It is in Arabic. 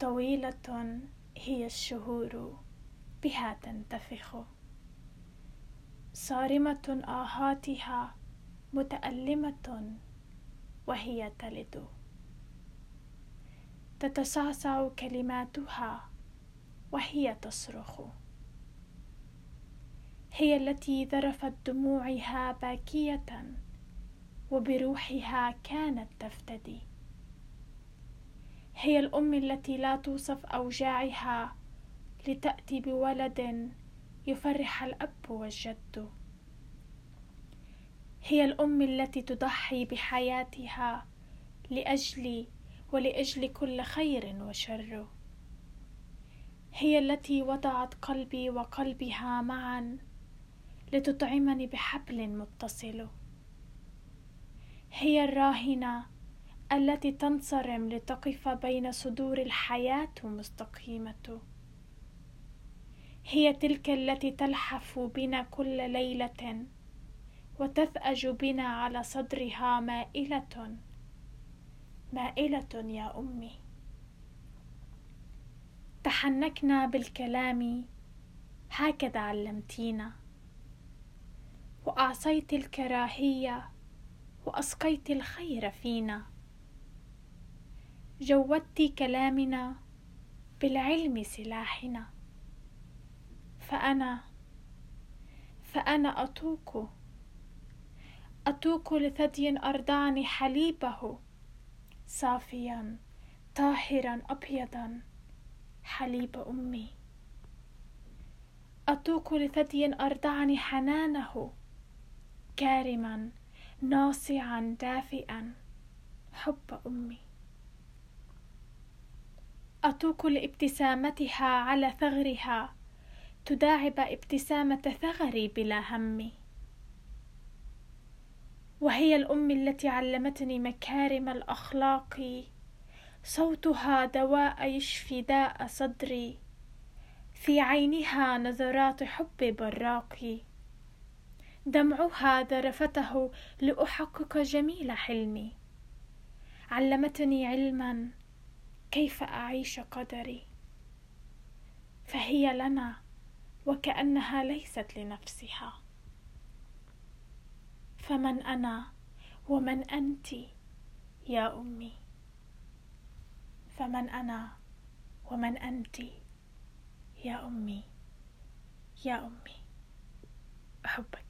طويلة هي الشهور بها تنتفخ. صارمة آهاتها متألمة وهي تلد. تتصعصع كلماتها وهي تصرخ. هي التي ذرفت دموعها باكية وبروحها كانت تفتدي. هي الأم التي لا توصف أوجاعها لتأتي بولد يفرح الأب والجد. هي الأم التي تضحي بحياتها لاجلي ولأجل كل خير وشر. هي التي وضعت قلبي وقلبها معا لتطعمني بحبل متصل. هي الراهنة التي تنصرم لتقف بين صدور الحياة مستقيمة. هي تلك التي تلحف بنا كل ليلة وتثأج بنا على صدرها مائلة. مائلة يا أمي. تحنكنا بالكلام. هكذا علمتينا. وأعصيت الكراهية وأسقيت الخير فينا. جودت كلامنا بالعلم سلاحنا. فأنا فأنا اتوق اتوق لثدي ارضعني حليبه صافيا طاهرا ابيضا حليب أمي. اتوق لثدي ارضعني حنانه كارما ناصعا دافئا حب أمي. اتوق لابتسامتها على ثغرها. تداعب ابتسامة ثغري بلا هم. وهي الأم التي علمتني مكارم الأخلاق. صوتها دواء يشفي داء صدري. في عينها نظرات حب براقي دمعها ذرفته لأحقق جميل حلمي. علمتني علما كيف أعيش قدري؟ فهي لنا وكأنها ليست لنفسها. فمن أنا؟ ومن أنت يا أمي؟ فمن أنا؟ ومن أنت يا أمي؟ يا أمي. أحبك.